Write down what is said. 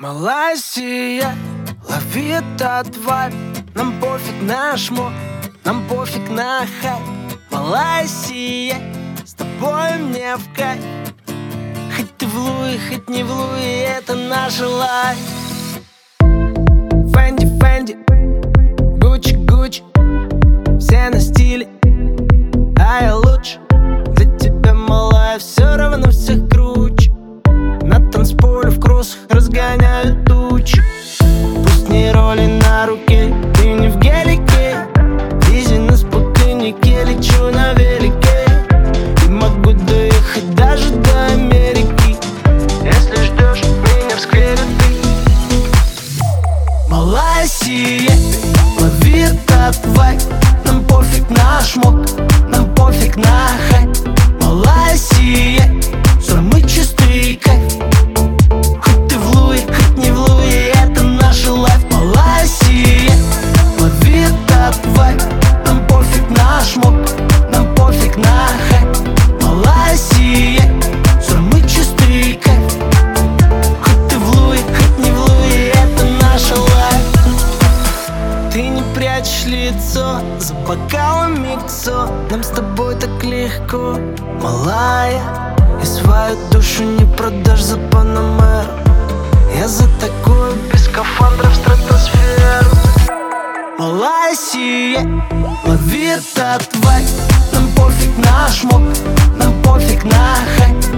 Малайзия, лови этот вайб Нам пофиг на шмо, нам пофиг на хайп. Малайзия, с тобой мне в кайф. Хоть ты в луи, хоть не в луи, это наша лайф. Фэнди, Фэнди, Гуччи, Гуччи. Все на стиле, танцполе в кроссах разгоняют тучи Пусть не роли на руке, ты не в гелике. Изи на спутнике, лечу на велике. И могу доехать даже до Америки. Если ждешь меня в сквере ты Малайзия, лови этот вайб Нам пофиг на шмот, лицо За бокалом миксо. Нам с тобой так легко Малая. И свою душу не продашь за Панамер Я за такую без скафандра в стратосферу. Малая сие Лови этот вайп Нам пофиг на шмот Нам пофиг на хайп